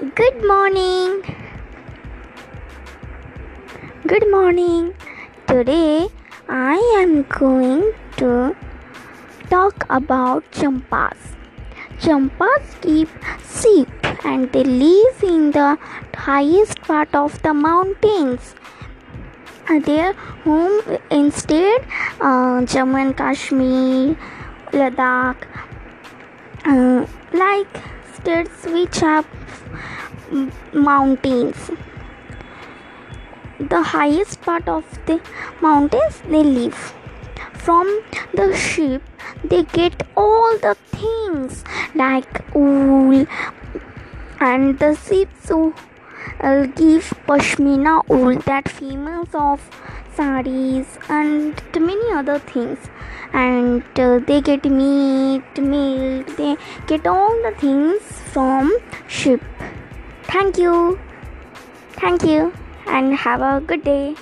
Good morning. Good morning. Today I am going to talk about champas. Champas keep sheep and they live in the highest part of the mountains. Their home instead uh, Jammu and Kashmir, Ladakh, uh, like states which have mountains. The highest part of the mountains they live. From the sheep they get all the things like wool and the sheep so give pashmina wool that famous of saris and many other things. And uh, they get meat milk they get all the things from sheep thank you. Thank you. And have a good day.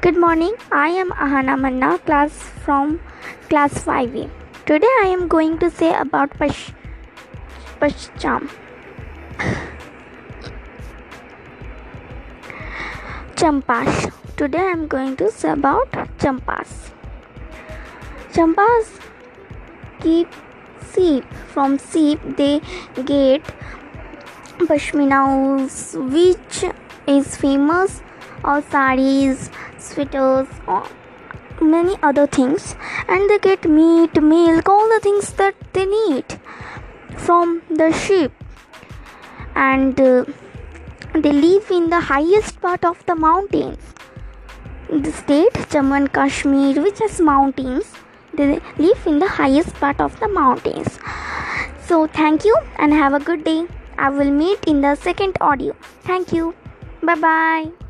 Good morning. I am ahana manna class from class 5a today i am going to say about pash pashcham champas. Today i am going to say about champas. Champas keep sheep. From sheep they get pashmina which is famous or saris sweaters or many other things. And they get meat milk all the things that they need from the sheep. And uh, they live in the highest part of the mountains. The state jammu and kashmir which has mountains they live in the highest part of the mountains. So thank you and have a good day I will meet in the second audio. Thank you. Bye bye.